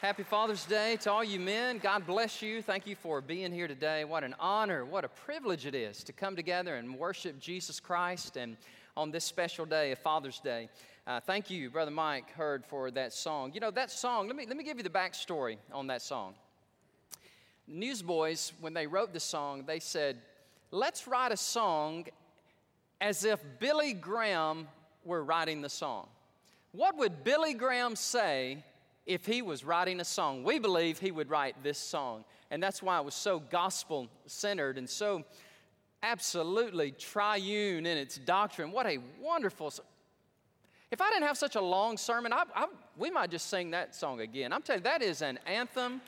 Happy Father's Day to all you men. God bless you. Thank you for being here today. What an honor, what a privilege it is to come together and worship Jesus Christ and on this special day of Father's Day. Uh, thank you, Brother Mike Heard, for that song. You know, that song, let me, let me give you the backstory on that song. Newsboys, when they wrote the song, they said, let's write a song as if Billy Graham were writing the song. What would Billy Graham say if he was writing a song. We believe he would write this song. And that's why it was so gospel centered and so absolutely triune in its doctrine. What a wonderful. If I didn't have such a long sermon, I, I, we might just sing that song again. I'm telling you, that is an anthem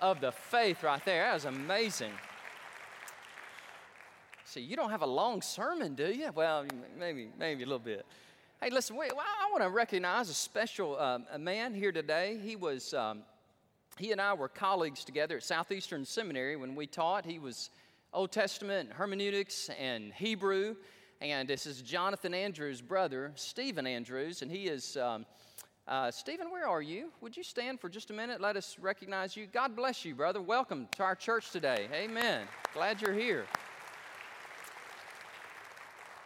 of the faith right there. That was amazing. See, you don't have a long sermon, do you? Well, maybe, maybe a little bit. Hey, listen, well, I want to recognize a special um, a man here today. He was, um, he and I were colleagues together at Southeastern Seminary when we taught. He was Old Testament, hermeneutics, and Hebrew. And this is Jonathan Andrews' brother, Stephen Andrews, and he is. Um, uh, Stephen, where are you? Would you stand for just a minute? Let us recognize you. God bless you, brother. Welcome to our church today. Amen. Glad you're here.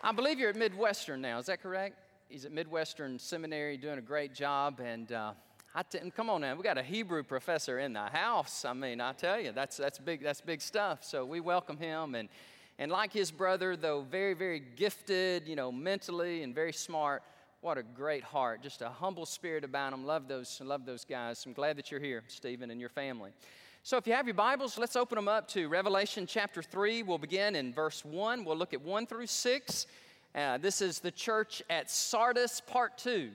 I believe you're at Midwestern now. Is that correct? He's at Midwestern Seminary doing a great job. And uh, I t- come on now, we got a Hebrew professor in the house. I mean, I tell you, that's, that's, big, that's big stuff. So we welcome him. And, and like his brother, though very, very gifted, you know, mentally and very smart, what a great heart. Just a humble spirit about him. Love those, love those guys. I'm glad that you're here, Stephen, and your family. So if you have your Bibles, let's open them up to Revelation chapter 3. We'll begin in verse 1. We'll look at 1 through 6. Uh, this is the church at Sardis, part two.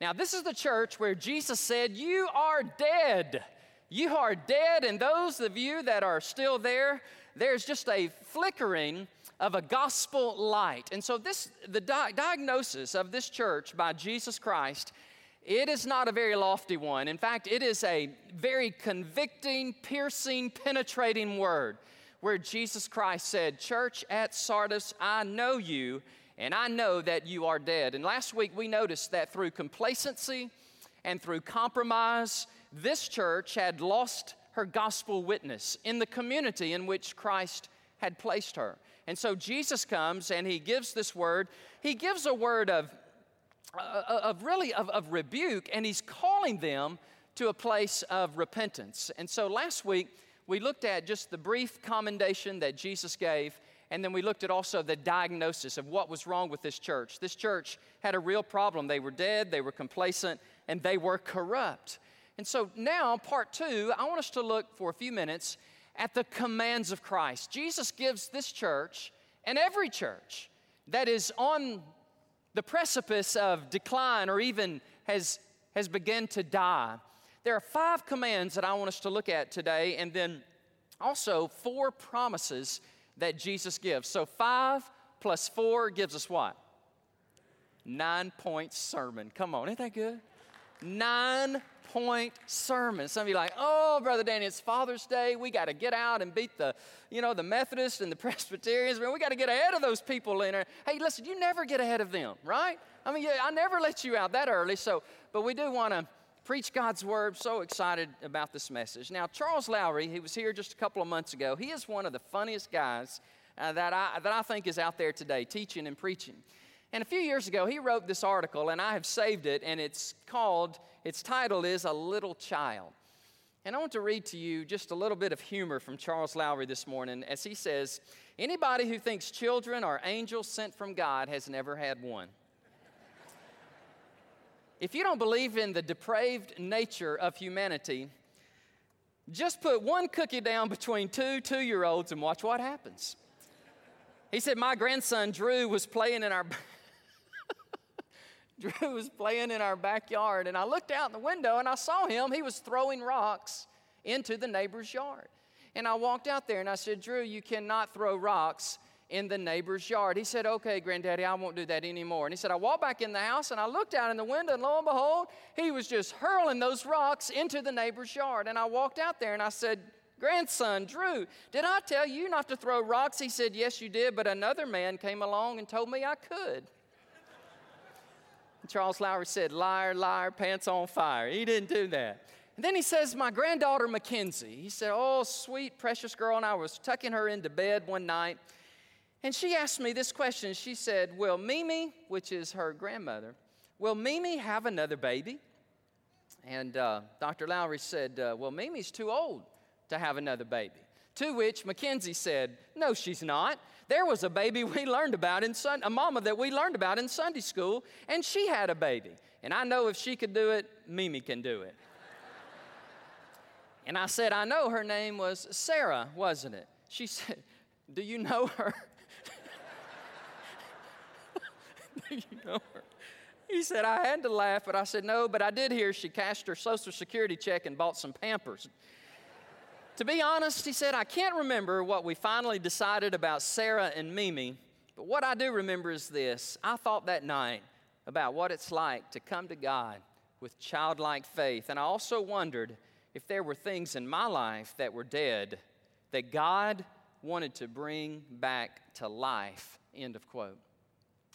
Now, this is the church where Jesus said, You are dead. You are dead, and those of you that are still there, there's just a flickering of a gospel light. And so, this, the di- diagnosis of this church by Jesus Christ, it is not a very lofty one. In fact, it is a very convicting, piercing, penetrating word where Jesus Christ said, Church at Sardis, I know you and I know that you are dead. And last week we noticed that through complacency and through compromise, this church had lost her gospel witness in the community in which Christ had placed her. And so Jesus comes and he gives this word. He gives a word of, uh, of really of, of rebuke, and he's calling them to a place of repentance. And so last week we looked at just the brief commendation that Jesus gave and then we looked at also the diagnosis of what was wrong with this church. This church had a real problem. They were dead, they were complacent, and they were corrupt. And so now, part two, I want us to look for a few minutes at the commands of Christ. Jesus gives this church and every church that is on the precipice of decline or even has, has begun to die. There are five commands that I want us to look at today, and then also four promises that Jesus gives. So five plus four gives us what? Nine point sermon. Come on, ain't that good? Nine point sermon. Some of you like, oh, Brother Danny, it's Father's Day. We got to get out and beat the, you know, the Methodists and the Presbyterians. Man, we got to get ahead of those people in there. Hey, listen, you never get ahead of them, right? I mean, I never let you out that early. So, but we do want to preach God's word. So excited about this message. Now, Charles Lowery, he was here just a couple of months ago. He is one of the funniest guys uh, that, I, that I think is out there today, teaching and preaching. And a few years ago, he wrote this article, and I have saved it, and it's called, its title is A Little Child. And I want to read to you just a little bit of humor from Charles Lowery this morning as he says, Anybody who thinks children are angels sent from God has never had one. If you don't believe in the depraved nature of humanity, just put one cookie down between two two year olds and watch what happens. He said, My grandson Drew was playing in our. Drew was playing in our backyard, and I looked out the window and I saw him. He was throwing rocks into the neighbor's yard. And I walked out there and I said, Drew, you cannot throw rocks in the neighbor's yard. He said, Okay, granddaddy, I won't do that anymore. And he said, I walked back in the house and I looked out in the window, and lo and behold, he was just hurling those rocks into the neighbor's yard. And I walked out there and I said, Grandson, Drew, did I tell you not to throw rocks? He said, Yes, you did, but another man came along and told me I could. Charles Lowery said, Liar, liar, pants on fire. He didn't do that. And then he says, My granddaughter Mackenzie. He said, Oh, sweet, precious girl. And I was tucking her into bed one night. And she asked me this question. She said, Will Mimi, which is her grandmother, will Mimi have another baby? And uh, Dr. Lowery said, uh, Well, Mimi's too old to have another baby. To which Mackenzie said, No, she's not. There was a baby we learned about in Sun- a mama that we learned about in Sunday school, and she had a baby. And I know if she could do it, Mimi can do it. and I said, I know her name was Sarah, wasn't it? She said, Do you know her? do He said, I had to laugh, but I said, No, but I did hear she cashed her Social Security check and bought some Pampers. to be honest, he said, I can't remember what we finally decided about Sarah and Mimi, but what I do remember is this. I thought that night about what it's like to come to God with childlike faith, and I also wondered if there were things in my life that were dead that God wanted to bring back to life. End of quote.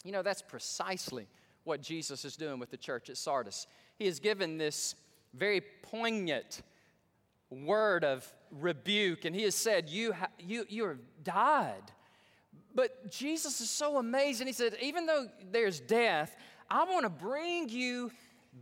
You know, that's precisely what Jesus is doing with the church at Sardis. He has given this very poignant word of rebuke, and he has said, You, ha- you, you have died. But Jesus is so amazing. He said, Even though there's death, I want to bring you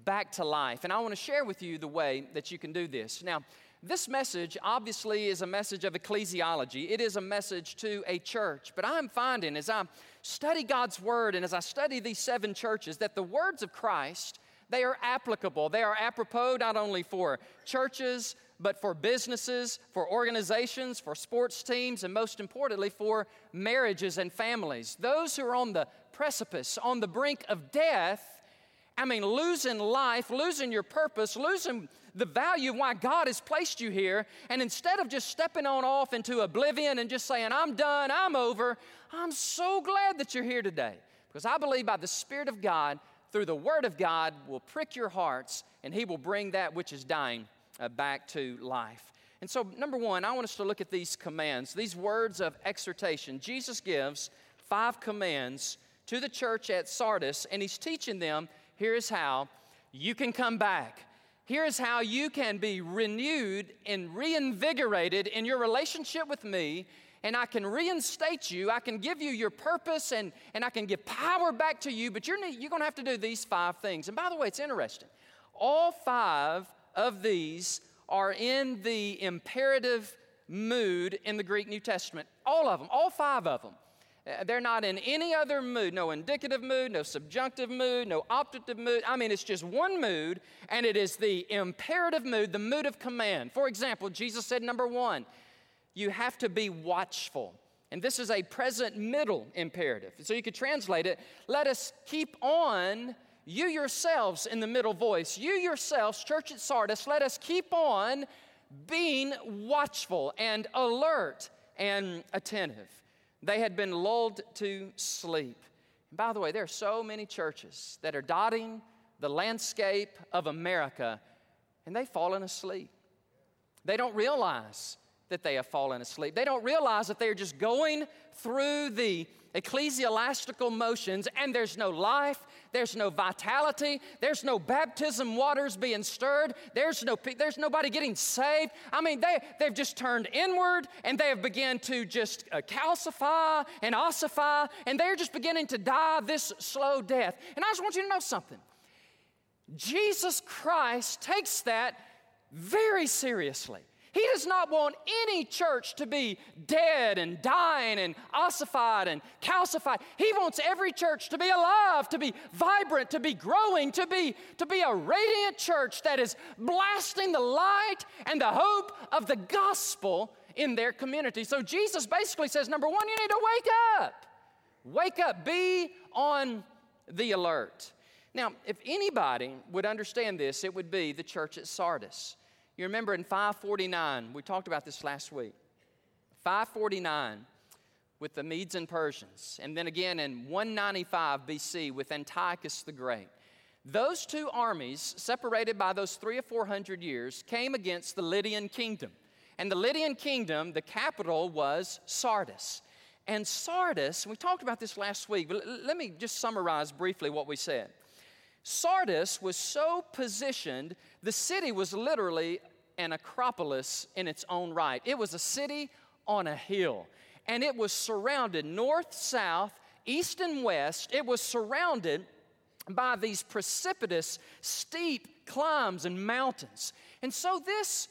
back to life. And I want to share with you the way that you can do this. Now, this message obviously is a message of ecclesiology. It is a message to a church. But I'm finding as I study God's word and as I study these seven churches that the words of Christ, they are applicable. They are apropos not only for churches, but for businesses, for organizations, for sports teams, and most importantly, for marriages and families. Those who are on the precipice, on the brink of death, I mean, losing life, losing your purpose, losing the value of why God has placed you here. And instead of just stepping on off into oblivion and just saying, I'm done, I'm over, I'm so glad that you're here today. Because I believe by the Spirit of God, through the Word of God, will prick your hearts and He will bring that which is dying uh, back to life. And so, number one, I want us to look at these commands, these words of exhortation. Jesus gives five commands to the church at Sardis, and He's teaching them here's how you can come back. Here's how you can be renewed and reinvigorated in your relationship with me, and I can reinstate you. I can give you your purpose and, and I can give power back to you, but you're, you're going to have to do these five things. And by the way, it's interesting. All five of these are in the imperative mood in the Greek New Testament. All of them, all five of them. Uh, they're not in any other mood, no indicative mood, no subjunctive mood, no optative mood. I mean, it's just one mood, and it is the imperative mood, the mood of command. For example, Jesus said, number one, you have to be watchful. And this is a present middle imperative. So you could translate it let us keep on, you yourselves in the middle voice, you yourselves, church at Sardis, let us keep on being watchful and alert and attentive. They had been lulled to sleep. And by the way, there are so many churches that are dotting the landscape of America, and they've fallen asleep. They don't realize that they have fallen asleep. They don't realize that they're just going through the ecclesiastical motions and there's no life, there's no vitality, there's no baptism waters being stirred, there's, no, there's nobody getting saved. I mean, they, they've just turned inward and they have begun to just uh, calcify and ossify and they're just beginning to die this slow death. And I just want you to know something. Jesus Christ takes that very seriously. He does not want any church to be dead and dying and ossified and calcified. He wants every church to be alive, to be vibrant, to be growing, to be, to be a radiant church that is blasting the light and the hope of the gospel in their community. So Jesus basically says number one, you need to wake up. Wake up, be on the alert. Now, if anybody would understand this, it would be the church at Sardis. You remember in 549, we talked about this last week. 549 with the Medes and Persians, and then again in 195 BC with Antiochus the Great. Those two armies, separated by those three or four hundred years, came against the Lydian kingdom. And the Lydian kingdom, the capital was Sardis. And Sardis, we talked about this last week, but let me just summarize briefly what we said. Sardis was so positioned, the city was literally an acropolis in its own right. It was a city on a hill, and it was surrounded north, south, east, and west. It was surrounded by these precipitous, steep climbs and mountains. And so this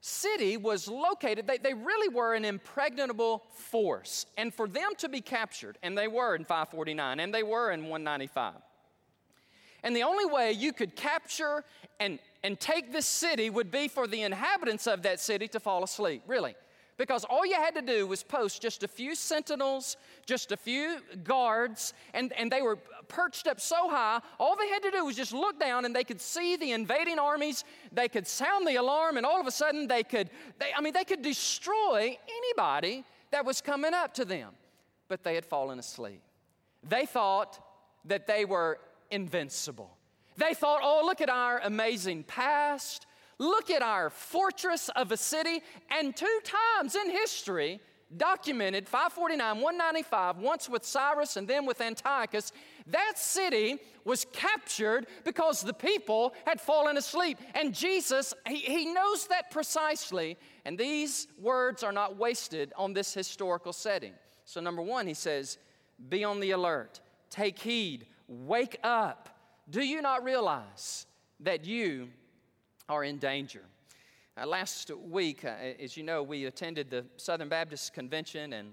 city was located, they, they really were an impregnable force. And for them to be captured, and they were in 549, and they were in 195. And the only way you could capture and, and take this city would be for the inhabitants of that city to fall asleep, really because all you had to do was post just a few sentinels, just a few guards, and, and they were perched up so high, all they had to do was just look down and they could see the invading armies. They could sound the alarm, and all of a sudden they could, they, I mean, they could destroy anybody that was coming up to them. But they had fallen asleep. They thought that they were invincible. They thought, oh, look at our amazing past. Look at our fortress of a city, and two times in history, documented 549, 195, once with Cyrus and then with Antiochus, that city was captured because the people had fallen asleep. And Jesus, he, he knows that precisely, and these words are not wasted on this historical setting. So, number one, he says, Be on the alert, take heed, wake up. Do you not realize that you are in danger. Uh, last week, uh, as you know, we attended the Southern Baptist Convention, and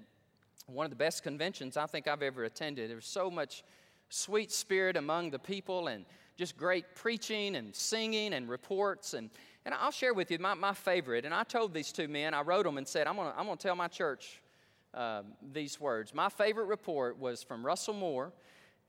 one of the best conventions I think I've ever attended. There was so much sweet spirit among the people, and just great preaching and singing and reports. And, and I'll share with you my, my favorite. And I told these two men, I wrote them and said, I'm going to I'm gonna tell my church uh, these words. My favorite report was from Russell Moore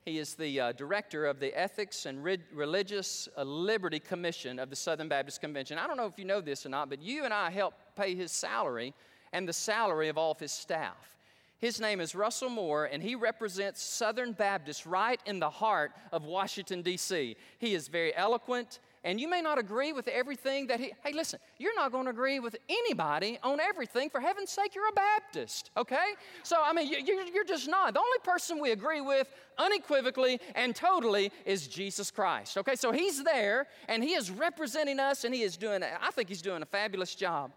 he is the uh, director of the Ethics and Re- Religious uh, Liberty Commission of the Southern Baptist Convention. I don't know if you know this or not, but you and I help pay his salary and the salary of all of his staff. His name is Russell Moore, and he represents Southern Baptists right in the heart of Washington, D.C. He is very eloquent, and you may not agree with everything that he, hey, listen, you're not going to agree with anybody on everything. For heaven's sake, you're a Baptist, okay? So, I mean, you're just not. The only person we agree with unequivocally and totally is Jesus Christ, okay? So he's there, and he is representing us, and he is doing, I think he's doing a fabulous job.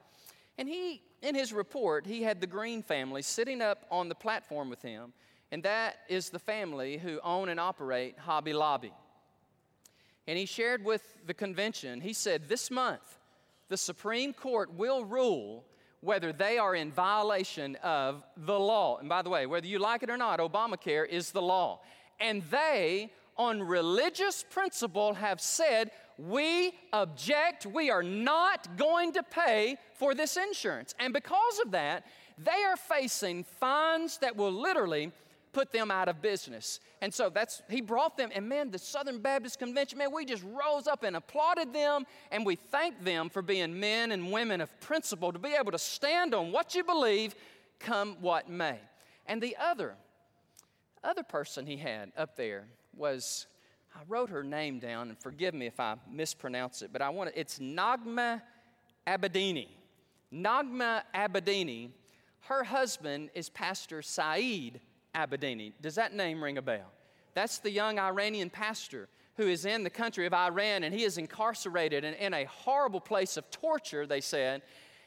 And he, in his report, he had the Green family sitting up on the platform with him, and that is the family who own and operate Hobby Lobby. And he shared with the convention, he said, This month, the Supreme Court will rule whether they are in violation of the law. And by the way, whether you like it or not, Obamacare is the law. And they, on religious principle, have said, We object, we are not going to pay for this insurance. And because of that, they are facing fines that will literally put them out of business. And so that's, he brought them, and man, the Southern Baptist Convention, man, we just rose up and applauded them, and we thanked them for being men and women of principle, to be able to stand on what you believe, come what may. And the other, other person he had up there was, I wrote her name down, and forgive me if I mispronounce it, but I want to, it's Naghmeh Abedini. Naghmeh Abedini, her husband is Pastor Saeed Abedini. Does that name ring a bell? That's the young Iranian pastor who is in the country of Iran and he is incarcerated and in a horrible place of torture, they said,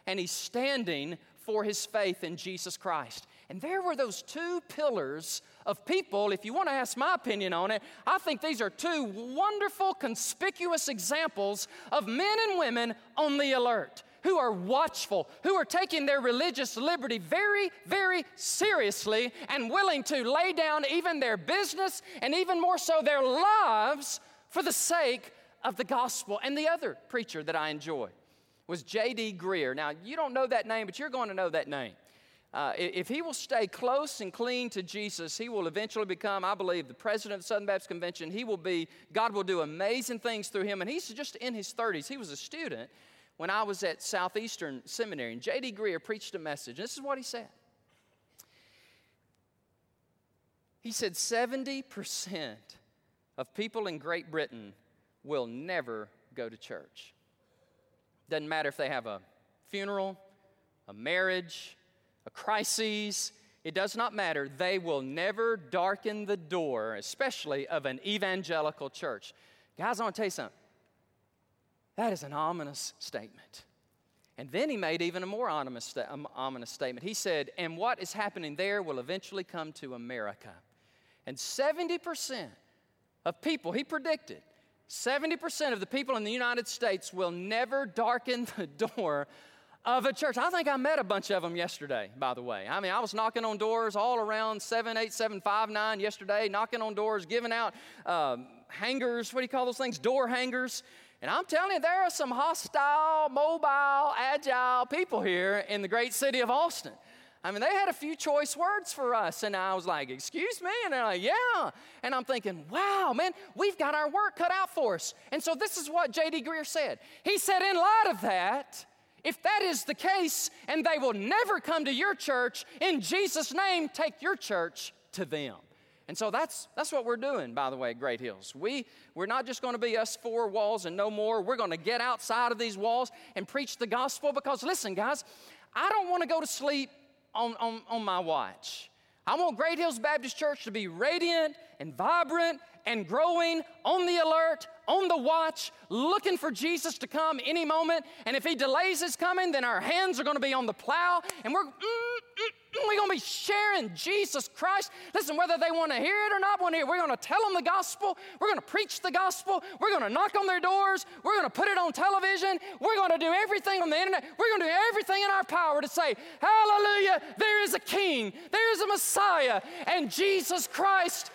and he's standing for his faith in Jesus Christ. And there were those two pillars of people. If you want to ask my opinion on it, I think these are two wonderful, conspicuous examples of men and women on the alert who are watchful, who are taking their religious liberty very, very seriously and willing to lay down even their business and even more so their lives for the sake of the gospel. And the other preacher that I enjoy was J.D. Greear. Now, you don't know that name, but you're going to know that name. Uh, if he will stay close and clean to Jesus, he will eventually become, I believe, the president of the Southern Baptist Convention. He will be, God will do amazing things through him. And he's just in his 30s. He was a student when I was at Southeastern Seminary, and J.D. Greear preached a message. This is what he said. He said 70% of people in Great Britain will never go to church. Doesn't matter if they have a funeral, a marriage, a crisis, it does not matter. They will never darken the door, especially of an evangelical church. Guys, I want to tell you something. That is an ominous statement. And then he made even a more ominous, um, ominous statement. He said, And what is happening there will eventually come to America. And 70% of people, he predicted, 70% of the people in the United States will never darken the door of a church. I think I met a bunch of them yesterday, by the way. I mean, I was knocking on doors all around 78759 yesterday, knocking on doors, giving out um, hangers, what do you call those things? Door hangers. And I'm telling you, there are some hostile, mobile, agile people here in the great city of Austin. I mean, they had a few choice words for us. And I was like, Excuse me? And they're like, Yeah. And I'm thinking, Wow, man, we've got our work cut out for us. And so this is what J.D. Greear said. He said, In light of that, if that is the case and they will never come to your church, in Jesus' name, take your church to them. And so that's, that's what we're doing, by the way, at Great Hills. We, we're not just going to be us four walls and no more. We're going to get outside of these walls and preach the gospel because, listen, guys, I don't want to go to sleep on, on, on my watch. I want Great Hills Baptist Church to be radiant and vibrant and growing, on the alert, on the watch, looking for Jesus to come any moment. And if he delays his coming, then our hands are going to be on the plow and we're. Mm, we're going to be sharing Jesus Christ. Listen, whether they want to hear it or not want to hear it, we're going to tell them the gospel. We're going to preach the gospel. We're going to knock on their doors. We're going to put it on television. We're going to do everything on the internet. We're going to do everything in our power to say, Hallelujah, there is a king, there is a Messiah, and Jesus Christ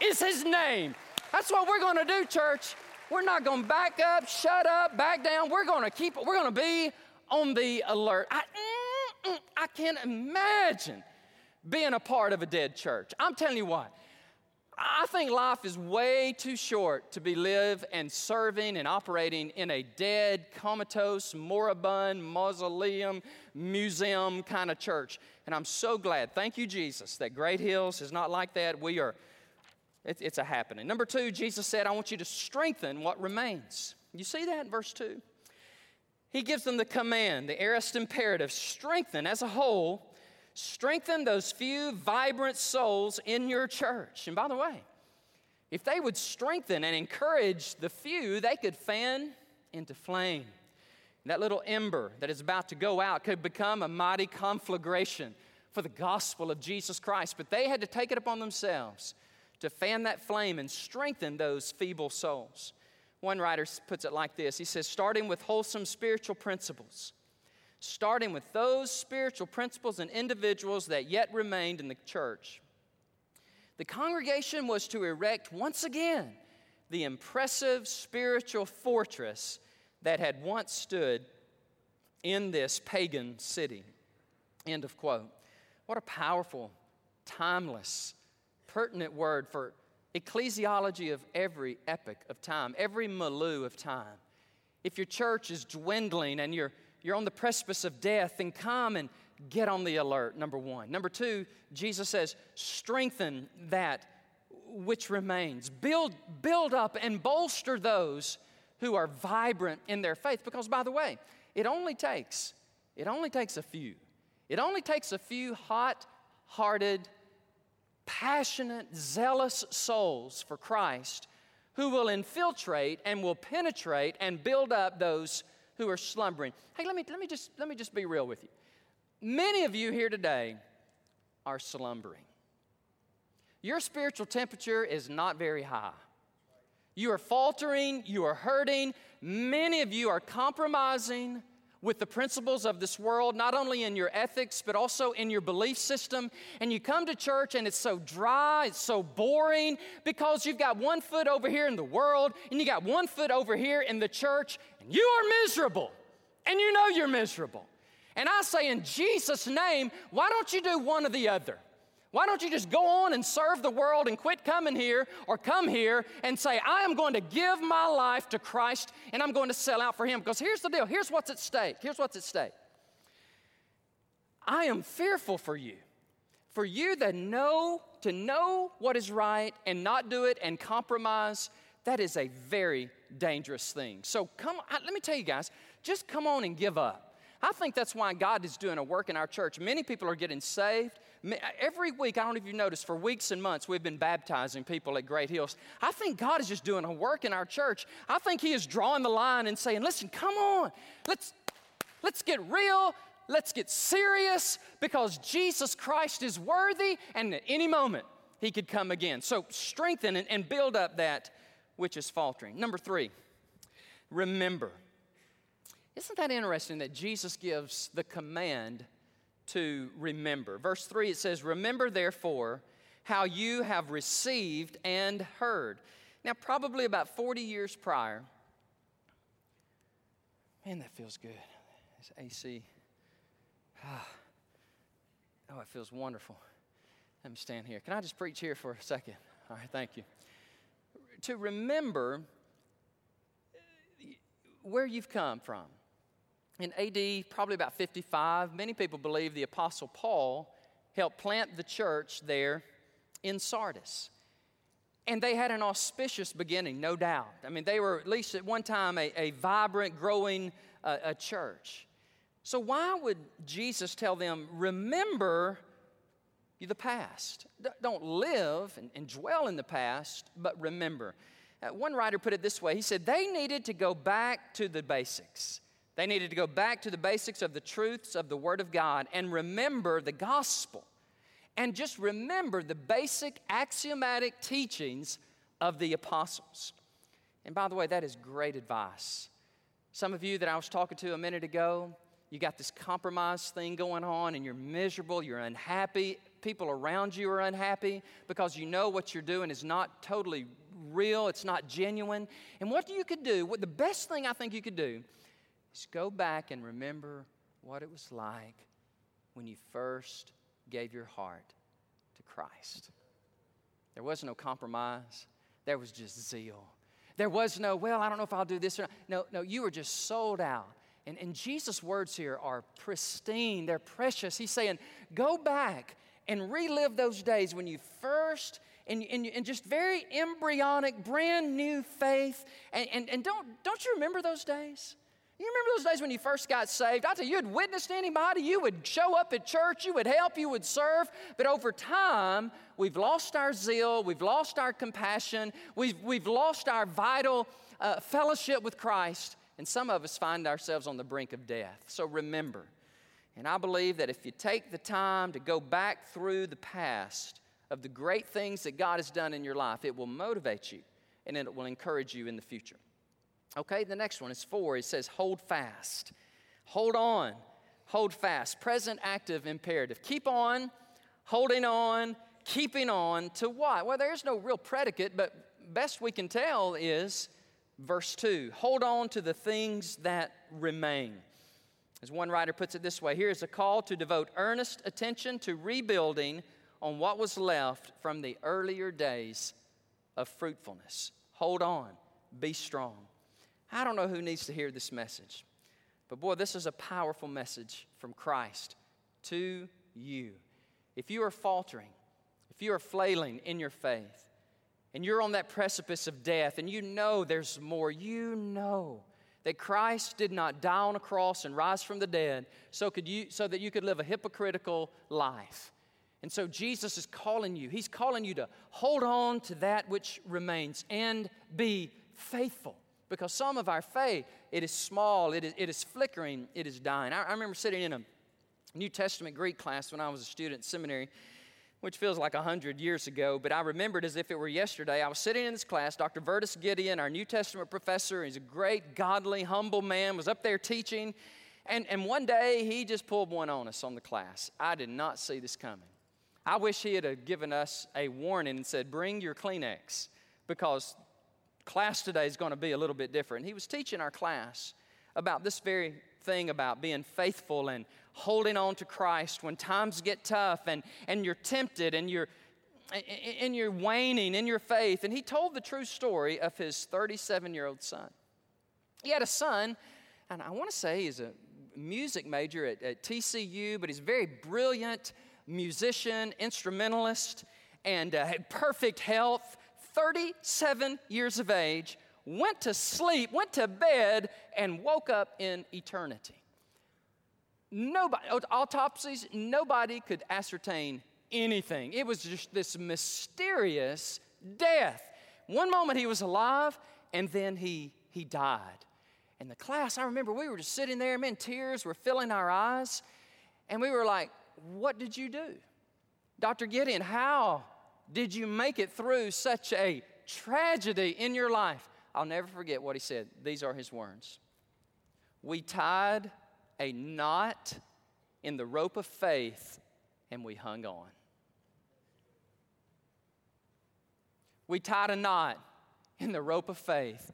is his name. That's what we're going to do, church. We're not going to back up, shut up, back down. We're going to keep, we're going to be on the alert. I, I can't imagine being a part of a dead church. I'm telling you what, I think life is way too short to be live and serving and operating in a dead, comatose, moribund, mausoleum, museum kind of church. And I'm so glad, thank you, Jesus, that Great Hills is not like that. We are, it's, it's a happening. Number two, Jesus said, I want you to strengthen what remains. You see that in verse 2? He gives them the command, the aorist imperative strengthen as a whole, strengthen those few vibrant souls in your church. And by the way, if they would strengthen and encourage the few, they could fan into flame. That little ember that is about to go out could become a mighty conflagration for the gospel of Jesus Christ. But they had to take it upon themselves to fan that flame and strengthen those feeble souls. One writer puts it like this He says, starting with wholesome spiritual principles, starting with those spiritual principles and individuals that yet remained in the church, the congregation was to erect once again the impressive spiritual fortress that had once stood in this pagan city. End of quote. What a powerful, timeless, pertinent word for ecclesiology of every epoch of time, every milieu of time. If your church is dwindling and you're, you're on the precipice of death, then come and get on the alert, number one. Number two, Jesus says, strengthen that which remains. Build, build up and bolster those who are vibrant in their faith. Because, by the way, it only takes, it only takes a few. It only takes a few hot hearted, passionate, zealous souls for Christ who will infiltrate and will penetrate and build up those who are slumbering. Hey, let me, let me, just, let me just be real with you. Many of you here today are slumbering. Your spiritual temperature is not very high. You are faltering, you are hurting. Many of you are compromising with the principles of this world, not only in your ethics, but also in your belief system. And you come to church and it's so dry, it's so boring because you've got one foot over here in the world and you got one foot over here in the church, and you are miserable. And you know you're miserable. And I say, in Jesus' name, why don't you do one or the other? Why don't you just go on and serve the world and quit coming here or come here and say, I am going to give my life to Christ and I'm going to sell out for Him? Because here's the deal here's what's at stake. Here's what's at stake. I am fearful for you. For you that know to know what is right and not do it and compromise, that is a very dangerous thing. So come, let me tell you guys, just come on and give up. I think that's why God is doing a work in our church. Many people are getting saved. Every week, I don't know if you noticed, for weeks and months, we've been baptizing people at Great Hills. I think God is just doing a work in our church. I think He is drawing the line and saying, listen, come on, let's, let's get real. Let's get serious because Jesus Christ is worthy, and at any moment, He could come again. So strengthen and, build up that which is faltering. Number three, remember. Isn't that interesting that Jesus gives the command to remember? Verse 3 it says, Remember therefore how you have received and heard. Now, probably about 40 years prior, man, that feels good. This AC. Ah. Oh, it feels wonderful. Let me stand here. Can I just preach here for a second? All right, thank you. To remember where you've come from. In AD, probably about 55, many people believe the Apostle Paul helped plant the church there in Sardis. And they had an auspicious beginning, no doubt. I mean, they were at least at one time a, a vibrant, growing uh, a church. So, why would Jesus tell them, remember the past? Don't live and, and dwell in the past, but remember. Uh, one writer put it this way he said, they needed to go back to the basics. They needed to go back to the basics of the truths of the Word of God and remember the gospel. And just remember the basic axiomatic teachings of the apostles. And by the way, that is great advice. Some of you that I was talking to a minute ago, you got this compromise thing going on and you're miserable, you're unhappy. People around you are unhappy because you know what you're doing is not totally real, it's not genuine. And what you could do, what the best thing I think you could do is go back and remember what it was like when you first gave your heart to Christ. There was no compromise, there was just zeal. There was no, well, I don't know if I'll do this or not. No, no, you were just sold out. And, and Jesus' words here are pristine, they're precious. He's saying, go back and relive those days when you first and, and, and just very embryonic, brand new faith. And, and, and don't, don't you remember those days? You remember those days when you first got saved? I tell you, you had witnessed anybody, you would show up at church, you would help, you would serve. But over time, we've lost our zeal, we've lost our compassion, we've, we've lost our vital uh, fellowship with Christ. And some of us find ourselves on the brink of death. So remember, and I believe that if you take the time to go back through the past of the great things that God has done in your life, it will motivate you and it will encourage you in the future. Okay, the next one is four. It says, hold fast. Hold on. Hold fast. Present active imperative. Keep on, holding on, keeping on to what? Well, there's no real predicate, but best we can tell is verse 2 hold on to the things that remain. As one writer puts it this way here is a call to devote earnest attention to rebuilding on what was left from the earlier days of fruitfulness. Hold on, be strong. I don't know who needs to hear this message, but boy, this is a powerful message from Christ to you. If you are faltering, if you are flailing in your faith, and you're on that precipice of death, and you know there's more, you know that Christ did not die on a cross and rise from the dead so, could you, so that you could live a hypocritical life. And so Jesus is calling you. He's calling you to hold on to that which remains and be faithful because some of our faith, it is small, it is, it is flickering, it is dying. I, I remember sitting in a New Testament Greek class when I was a student seminary, which feels like 100 years ago, but I remembered as if it were yesterday. I was sitting in this class, Dr. Virtus Gideon, our New Testament professor, he's a great, godly, humble man, was up there teaching, and, and one day he just pulled one on us on the class. I did not see this coming. I wish he had given us a warning and said, Bring your Kleenex, because class today is going to be a little bit different. He was teaching our class about this very thing about being faithful and holding on to Christ when times get tough and, and you're tempted and you're and you're waning in your faith. And he told the true story of his 37 year old son. He had a son, and I want to say he's a music major at, at TCU, but he's a very brilliant musician, instrumentalist, and uh, had perfect health 37 years of age, went to sleep, went to bed, and woke up in eternity. nobody, autopsies, nobody could ascertain anything. It was just this mysterious death. One moment he was alive, and then he, he died. And the class, I remember we were just sitting there, man, tears were filling our eyes, and we were like, What did you do? Dr. Gideon, how did you make it through such a tragedy in your life? I'll never forget what he said. These are his words. We tied a knot in the rope of faith and we hung on. We tied a knot in the rope of faith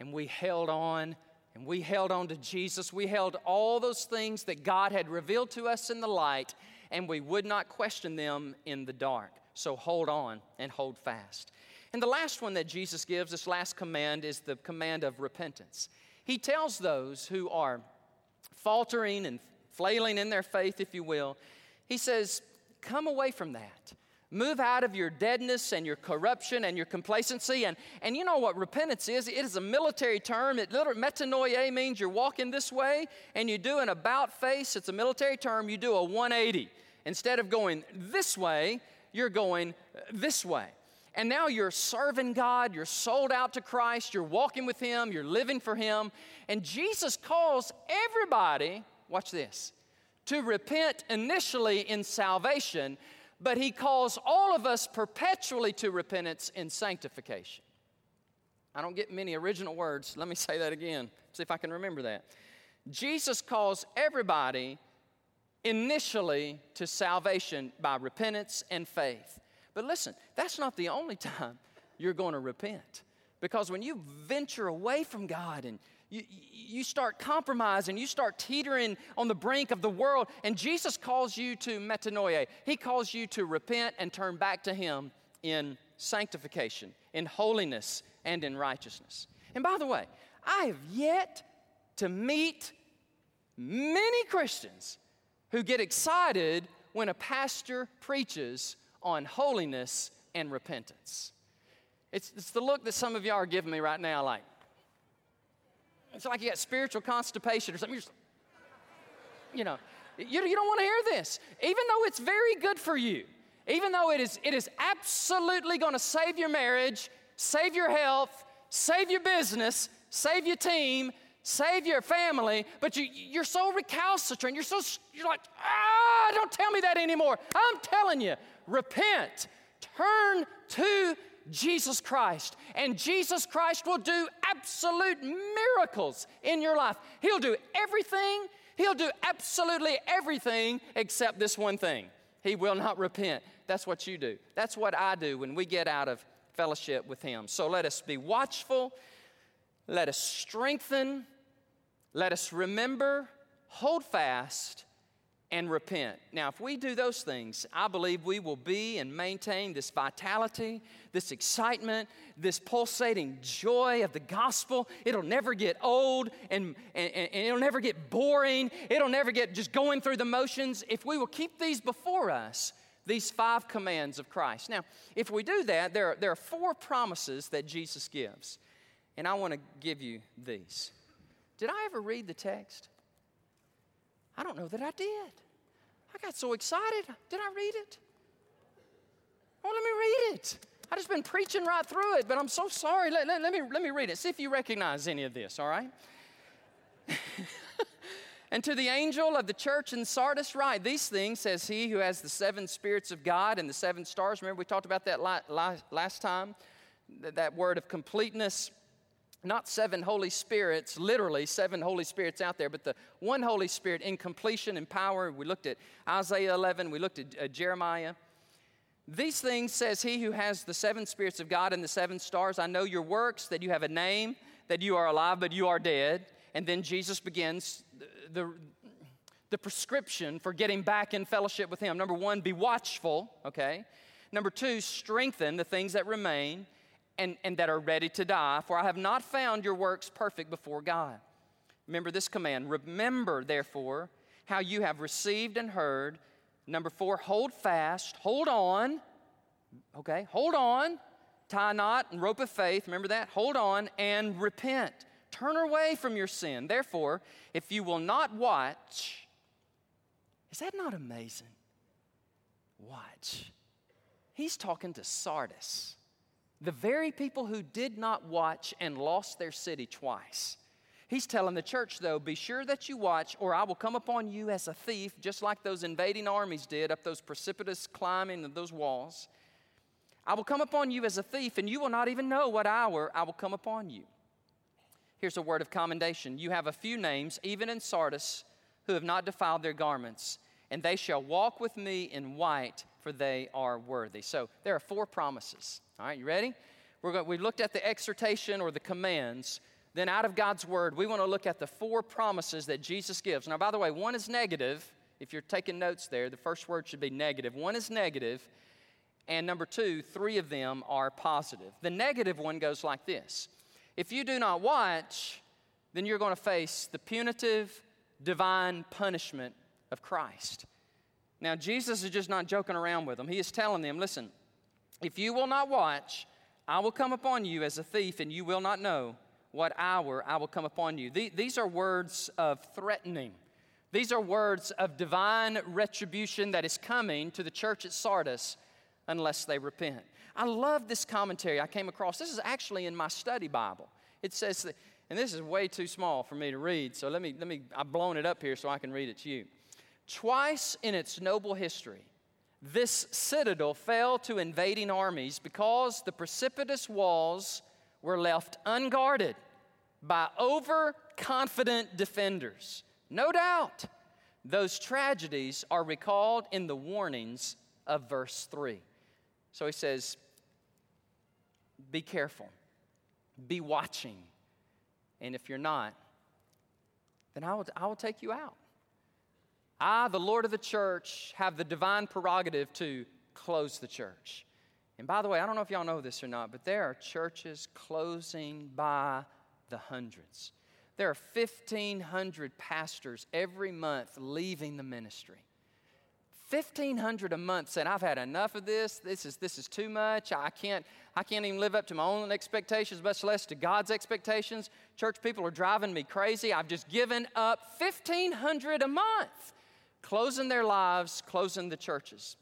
and we held on and we held on to Jesus. We held all those things that God had revealed to us in the light and we would not question them in the dark. So hold on and hold fast. And the last one that Jesus gives, this last command, is the command of repentance. He tells those who are faltering and flailing in their faith, if you will, he says, Come away from that. Move out of your deadness and your corruption and your complacency. And, and you know what repentance is? It is a military term. It literally, metanoia means you're walking this way and you do an about face. It's a military term. You do a 180. Instead of going this way, you're going this way. And now you're serving God, you're sold out to Christ, you're walking with Him, you're living for Him. And Jesus calls everybody, watch this, to repent initially in salvation, but He calls all of us perpetually to repentance in sanctification. I don't get many original words. Let me say that again, see if I can remember that. Jesus calls everybody initially to salvation by repentance and faith. But listen, that's not the only time you're going to repent. Because when you venture away from God and you, you start compromising, you start teetering on the brink of the world, and Jesus calls you to metanoia. He calls you to repent and turn back to Him in sanctification, in holiness, and in righteousness. And by the way, I have yet to meet many Christians who get excited when a pastor preaches on holiness and repentance. It's, it's the look that some of y'all are giving me right now, like, it's like you got spiritual constipation or something. Just, you know, you, you don't want to hear this. Even though it's very good for you, even though it is, it is absolutely going to save your marriage, save your health, save your business, save your team, save your family, but you, you're so recalcitrant. You're so, you're like, ah, don't tell me that anymore. I'm telling you, repent, turn to Jesus Christ, and Jesus Christ will do absolute miracles in your life. He'll do everything, He'll do absolutely everything except this one thing. He will not repent. That's what you do. That's what I do when we get out of fellowship with Him. So let us be watchful, let us strengthen let us remember, hold fast, and repent. Now, if we do those things, I believe we will be and maintain this vitality, this excitement, this pulsating joy of the gospel. It'll never get old and, and, and, it'll never get boring. It'll never get just going through the motions. If we will keep these before us, these five commands of Christ. Now, if we do that, there are, there are four promises that Jesus gives. And I want to give you these. Did I ever read the text? I don't know that I did. I got so excited. Did I read it? Oh, let me read it. I just been preaching right through it, but I'm so sorry. Let, let, let, me, let me read it. See if you recognize any of this, all right? and to the angel of the church in Sardis, write these things, says he who has the seven spirits of God and the seven stars. Remember, we talked about that last time? That word of completeness not seven Holy Spirits, literally seven Holy Spirits out there, but the one Holy Spirit in completion and power. We looked at Isaiah 11, we looked at uh, Jeremiah. These things says he who has the seven spirits of God and the seven stars. I know your works, that you have a name, that you are alive, but you are dead. And then Jesus begins the, the, the prescription for getting back in fellowship with him. Number one, be watchful, okay? Number two, strengthen the things that remain and, and that are ready to die, for I have not found your works perfect before God. Remember this command. Remember, therefore, how you have received and heard. Number four, hold fast, hold on. Okay, hold on. Tie a knot and rope of faith. Remember that? Hold on and repent. Turn away from your sin. Therefore, if you will not watch, Is that not amazing? Watch. He's talking to Sardis, the very people who did not watch and lost their city twice. He's telling the church, though, be sure that you watch, or I will come upon you as a thief, just like those invading armies did up those precipitous climbing of those walls. I will come upon you as a thief, and you will not even know what hour I will come upon you. Here's a word of commendation You have a few names, even in Sardis, who have not defiled their garments, and they shall walk with me in white, for they are worthy. So there are four promises. All right, you ready? We're going, we looked at the exhortation or the commands. Then, out of God's word, we want to look at the four promises that Jesus gives. Now, by the way, one is negative. If you're taking notes there, the first word should be negative. One is negative, and number two, three of them are positive. The negative one goes like this If you do not watch, then you're going to face the punitive, divine punishment of Christ. Now, Jesus is just not joking around with them. He is telling them, listen, if you will not watch, I will come upon you as a thief, and you will not know what hour I will come upon you. These are words of threatening. These are words of divine retribution that is coming to the church at Sardis unless they repent. I love this commentary I came across. This is actually in my study Bible. It says that, and this is way too small for me to read, so let me, let me, I've blown it up here so I can read it to you. Twice in its noble history, this citadel fell to invading armies because the precipitous walls were left unguarded by overconfident defenders. No doubt, those tragedies are recalled in the warnings of verse 3. So he says, Be careful, be watching, and if you're not, then I will, I will take you out. I, the Lord of the church, have the divine prerogative to close the church. And by the way, I don't know if y'all know this or not, but there are churches closing by the hundreds. There are 1,500 pastors every month leaving the ministry. 1500 a month saying i've had enough of this this is this is too much i can't i can't even live up to my own expectations much less to god's expectations church people are driving me crazy i've just given up 1500 a month closing their lives closing the churches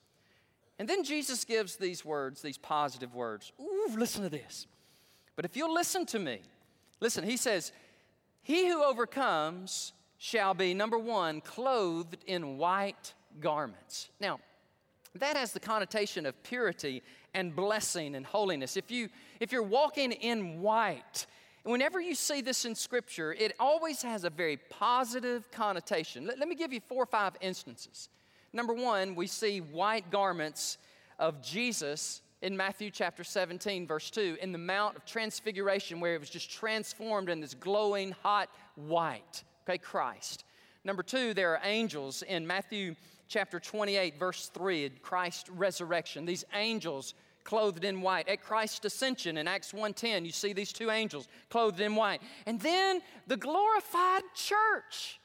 and then jesus gives these words these positive words ooh listen to this but if you'll listen to me Listen, he says, He who overcomes shall be, number one, clothed in white garments. Now, that has the connotation of purity and blessing and holiness. If, you, if you're walking in white, whenever you see this in Scripture, it always has a very positive connotation. Let, let me give you four or five instances. Number one, we see white garments of Jesus in Matthew chapter 17, verse 2, in the Mount of Transfiguration, where it was just transformed in this glowing hot white. Okay, Christ. Number two, there are angels in Matthew chapter 28, verse 3, Christ's resurrection. These angels clothed in white. At Christ's ascension in Acts 1:10, you see these two angels clothed in white. And then the glorified church.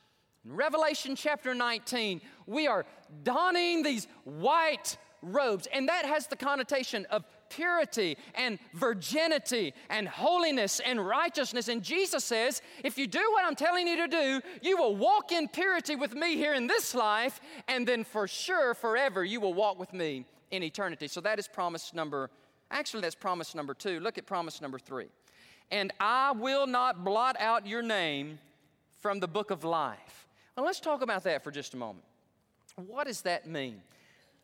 In Revelation chapter 19, we are donning these white robes. And that has the connotation of purity and virginity and holiness and righteousness. And Jesus says, if you do what I'm telling you to do, you will walk in purity with me here in this life, and then for sure, forever, you will walk with me in eternity. So that is promise number, actually, that's promise number two. Look at promise number three. And I will not blot out your name from the book of life. Well, let's talk about that for just a moment. What does that mean?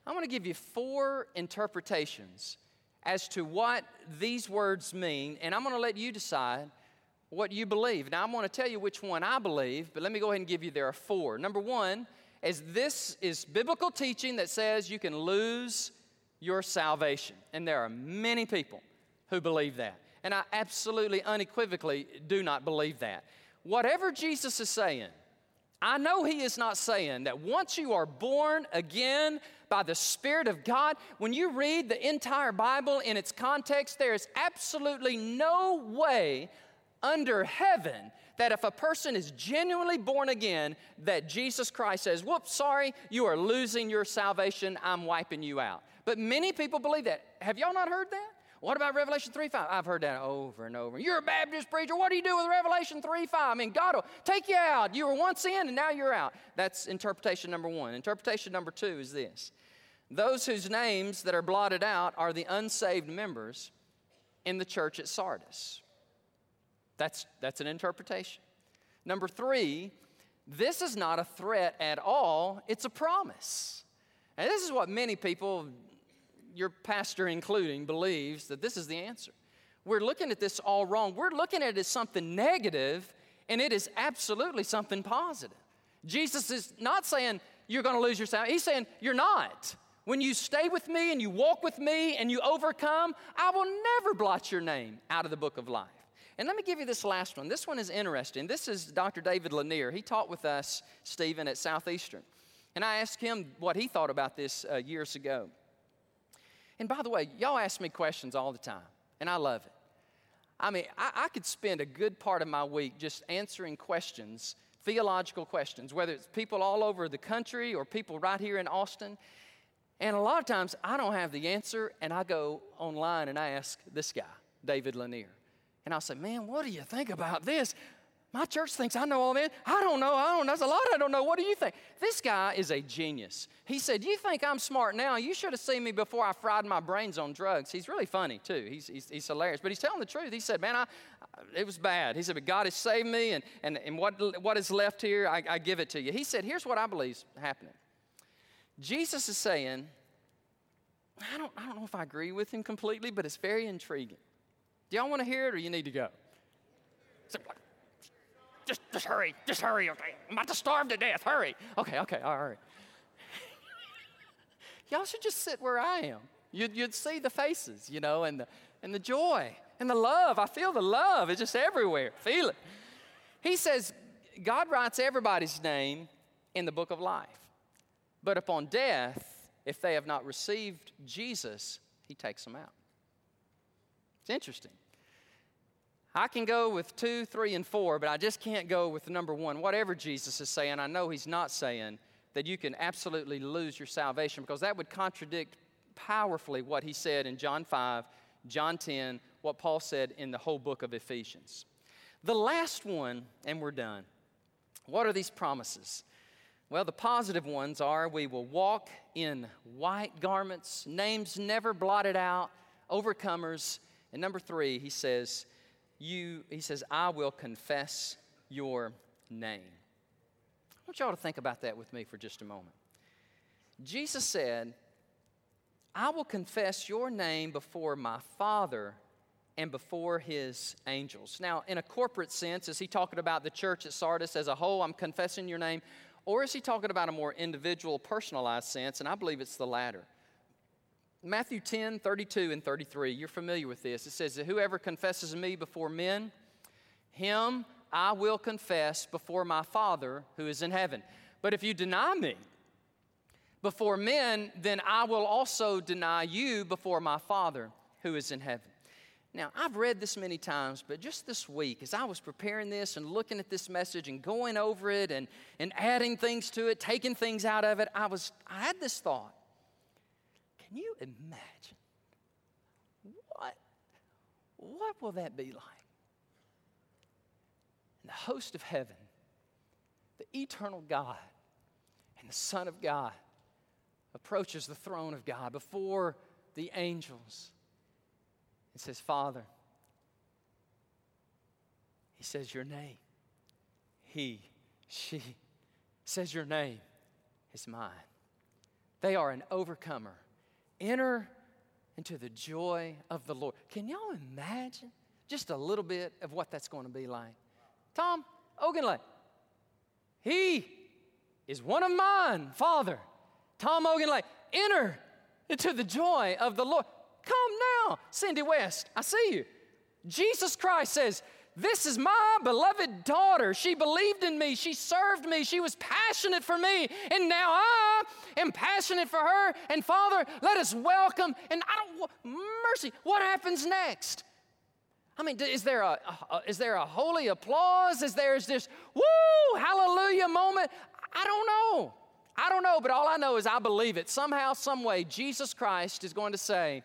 I'm going to give you four interpretations as to what these words mean, and I'm going to let you decide what you believe. Now, I'm going to tell you which one I believe, but let me go ahead and give you there are four. Number one is this is biblical teaching that says you can lose your salvation, and there are many people who believe that. And I absolutely unequivocally do not believe that. Whatever Jesus is saying, I know he is not saying that once you are born again by the Spirit of God, when you read the entire Bible in its context, there is absolutely no way under heaven that if a person is genuinely born again, that Jesus Christ says, Whoops, sorry, you are losing your salvation, I'm wiping you out. But many people believe that. Have y'all not heard that? What about Revelation 3 5? I've heard that over and over. You're a Baptist preacher. What do you do with Revelation 3 5? I mean, God will take you out. You were once in and now you're out. That's interpretation number one. Interpretation number two is this those whose names that are blotted out are the unsaved members in the church at Sardis. That's, that's an interpretation. Number three, this is not a threat at all, it's a promise. And this is what many people, your pastor including, believes that this is the answer. We're looking at this all wrong. We're looking at it as something negative, and it is absolutely something positive. Jesus is not saying you're going to lose your salvation, He's saying you're not. When you stay with me and you walk with me and you overcome, I will never blot your name out of the book of life. And let me give you this last one. This one is interesting. This is Dr. David Lanier. He taught with us, Stephen, at Southeastern. And I asked him what he thought about this uh, years ago. And by the way, y'all ask me questions all the time, and I love it. I mean, I, I could spend a good part of my week just answering questions, theological questions, whether it's people all over the country or people right here in Austin. And a lot of times I don't have the answer, and I go online and I ask this guy, David Lanier. And I'll say, Man, what do you think about this? My church thinks I know all that. I don't know. I don't know. There's a lot I don't know. What do you think? This guy is a genius. He said, You think I'm smart now? You should have seen me before I fried my brains on drugs. He's really funny, too. He's, he's, he's hilarious. But he's telling the truth. He said, Man, I, it was bad. He said, But God has saved me, and, and, and what, what is left here, I, I give it to you. He said, Here's what I believe is happening. Jesus is saying, I don't, I don't know if I agree with him completely, but it's very intriguing. Do y'all want to hear it or you need to go? Just, just hurry, just hurry, okay? I'm about to starve to death, hurry. Okay, okay, all right. y'all should just sit where I am. You'd, you'd see the faces, you know, and the, and the joy and the love. I feel the love, it's just everywhere. Feel it. He says, God writes everybody's name in the book of life. But upon death, if they have not received Jesus, he takes them out. It's interesting. I can go with two, three, and four, but I just can't go with number one. Whatever Jesus is saying, I know he's not saying that you can absolutely lose your salvation because that would contradict powerfully what he said in John 5, John 10, what Paul said in the whole book of Ephesians. The last one, and we're done. What are these promises? Well, the positive ones are we will walk in white garments, names never blotted out, overcomers, and number three, he says, you, he says, I will confess your name. I want y'all to think about that with me for just a moment. Jesus said, I will confess your name before my Father and before his angels. Now, in a corporate sense, is he talking about the church at Sardis as a whole? I'm confessing your name. Or is he talking about a more individual, personalized sense? And I believe it's the latter. Matthew 10, 32 and 33, you're familiar with this. It says that whoever confesses me before men, him I will confess before my Father who is in heaven. But if you deny me before men, then I will also deny you before my Father who is in heaven. Now, I've read this many times, but just this week, as I was preparing this and looking at this message and going over it and, and adding things to it, taking things out of it, I was I had this thought. Can you imagine? What, what will that be like? And the host of heaven, the eternal God, and the Son of God approaches the throne of God before the angels and says, Father, he says, Your name. He, she says, Your name is mine. They are an overcomer enter into the joy of the Lord. Can y'all imagine just a little bit of what that's going to be like? Tom Ogenley, he is one of mine, Father. Tom Ogenley, enter into the joy of the Lord. Come now, Cindy West, I see you. Jesus Christ says, this is my beloved daughter. She believed in me. She served me. She was passionate for me. And now I am passionate for her. And Father, let us welcome. And I don't, mercy, what happens next? I mean, is there a, a is there a holy applause? Is there is this woo hallelujah moment? I don't know. I don't know, but all I know is I believe it. Somehow, some way, Jesus Christ is going to say,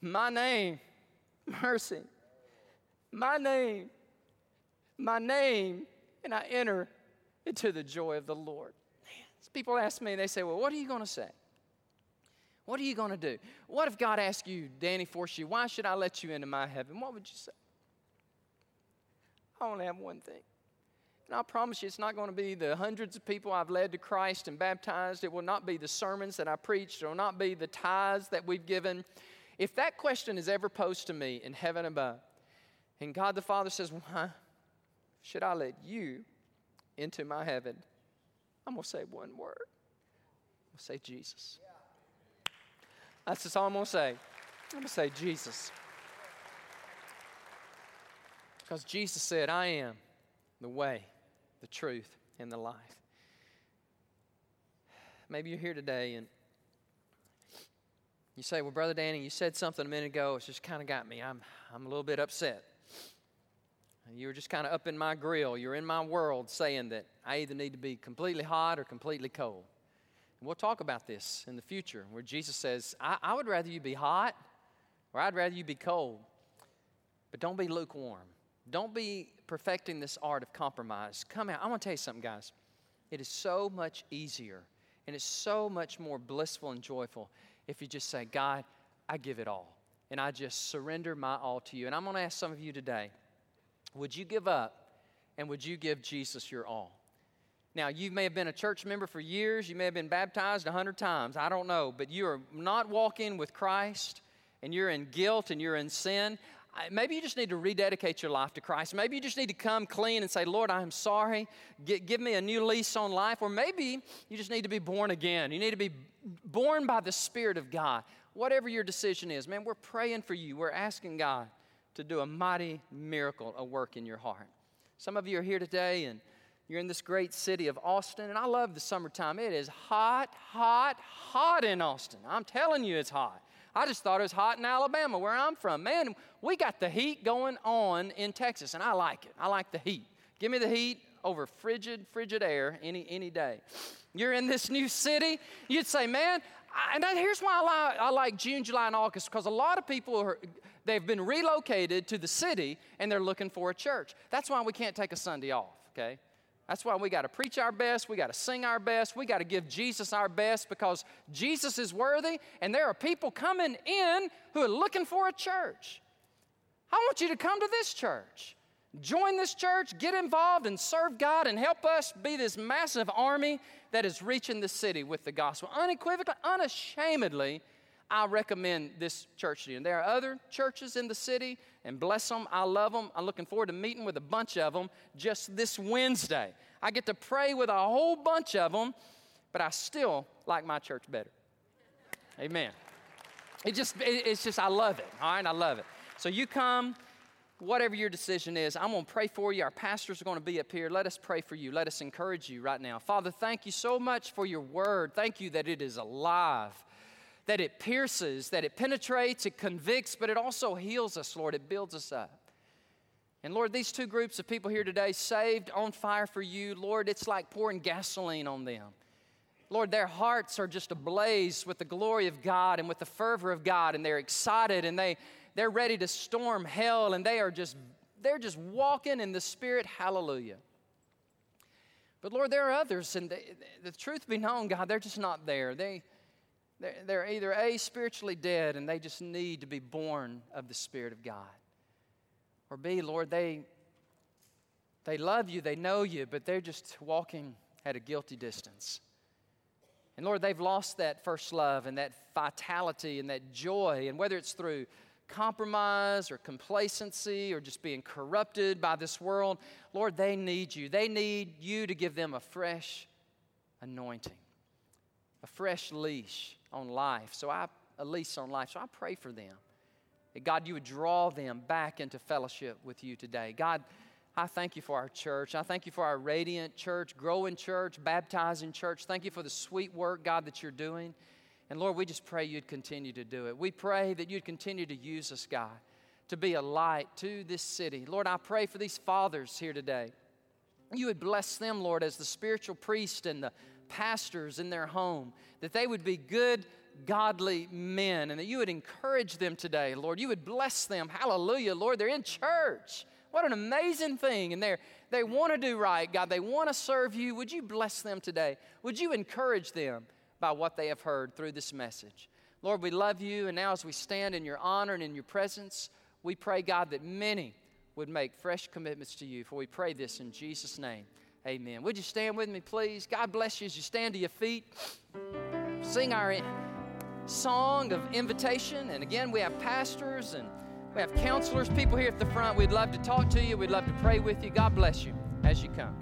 my name, mercy, my name, my name, and I enter into the joy of the Lord. People ask me, they say, Well, what are you going to say? What are you going to do? What if God asked you, Danny Forshee, why should I let you into my heaven? What would you say? I only have one thing. And I promise you, it's not going to be the hundreds of people I've led to Christ and baptized. It will not be the sermons that I preached. It will not be the tithes that we've given. If that question is ever posed to me in heaven above, and God the Father says, Why should I let you into my heaven? I'm going to say one word. I'm going to say Jesus. That's just all I'm going to say. I'm going to say Jesus. Because Jesus said, I am the way, the truth, and the life. Maybe you're here today and you say, Well, Brother Danny, you said something a minute ago. It's just kind of got me. I'm, I'm a little bit upset. You were just kind of up in my grill. You're in my world saying that I either need to be completely hot or completely cold. And we'll talk about this in the future where Jesus says, I, I would rather you be hot or I'd rather you be cold. But don't be lukewarm. Don't be perfecting this art of compromise. Come out. I want to tell you something, guys. It is so much easier and it's so much more blissful and joyful if you just say, God, I give it all. And I just surrender my all to you. And I'm going to ask some of you today would you give up and would you give Jesus your all? Now, you may have been a church member for years, you may have been baptized a hundred times, I don't know, but you are not walking with Christ and you're in guilt and you're in sin. Maybe you just need to rededicate your life to Christ. Maybe you just need to come clean and say, Lord, I'm sorry. give me a new lease on life. Or maybe you just need to be born again. You need to be born by the Spirit of God. Whatever your decision is, man, we're praying for you. We're asking God to do a mighty miracle, a work in your heart. Some of you are here today and you're in this great city of Austin, and I love the summertime. It is hot, hot, hot in Austin. I'm telling you, it's hot. I just thought it was hot in Alabama, where I'm from. Man, we got the heat going on in Texas, and I like it. I like the heat. Give me the heat over frigid, frigid air any, any day. You're in this new city, you'd say, man, I, and here's why I like, I like June, July, and August, because a lot of people are, they've been relocated to the city and they're looking for a church. That's why we can't take a Sunday off, okay? That's why we got to preach our best, we got to sing our best, we got to give Jesus our best because Jesus is worthy and there are people coming in who are looking for a church. I want you to come to this church. Join this church, get involved, and serve God and help us be this massive army that is reaching the city with the gospel. Unequivocally, unashamedly, I recommend this church to you. And there are other churches in the city, and bless them. I love them. I'm looking forward to meeting with a bunch of them just this Wednesday. I get to pray with a whole bunch of them, but I still like my church better. Amen. It just, it's just, I love it. All right, I love it. So you come, whatever your decision is, I'm going to pray for you. Our pastors are going to be up here. Let us pray for you. Let us encourage you right now. Father, thank you so much for your word. Thank you that it is alive that it pierces, that it penetrates, it convicts, but it also heals us, Lord. It builds us up. And Lord, these two groups of people here today, saved, on fire for you, Lord, it's like pouring gasoline on them. Lord, their hearts are just ablaze with the glory of God and with the fervor of God, and they're excited and they, they're ready to storm hell, and they are just, they're just walking in the Spirit. Hallelujah. But Lord, there are others, and they, the truth be known, God, they're just not there. They, they're, they're either A, spiritually dead and they just need to be born of the Spirit of God, or B, Lord, they, they love you, they know you, but they're just walking at a guilty distance. And Lord, they've lost that first love and that vitality and that joy. And whether it's through compromise or complacency or just being corrupted by this world, Lord, they need you. They need you to give them a fresh anointing, a fresh leash on life. So I, a lease on life. So I pray for them. That God, you would draw them back into fellowship with you today. God, I thank you for our church. I thank you for our radiant church, growing church, baptizing church. Thank you for the sweet work, God, that you're doing. And Lord, we just pray you'd continue to do it. We pray that you'd continue to use us, God, to be a light to this city. Lord, I pray for these fathers here today. You would bless them, Lord, as the spiritual priest and the pastors in their home, that they would be good godly men and that you would encourage them today, Lord. You would bless them. Hallelujah, Lord. They're in church. What an amazing thing. And they're, they want to do right, God. They want to serve you. Would you bless them today? Would you encourage them by what they have heard through this message? Lord, we love you. And now, as we stand in your honor and in your presence, we pray, God, that many would make fresh commitments to you. For we pray this in Jesus' name. Amen. Would you stand with me, please? God bless you as you stand to your feet. Sing our song of invitation. And again, we have pastors and we have counselors, people here at the front. We'd love to talk to you. We'd love to pray with you. God bless you as you come.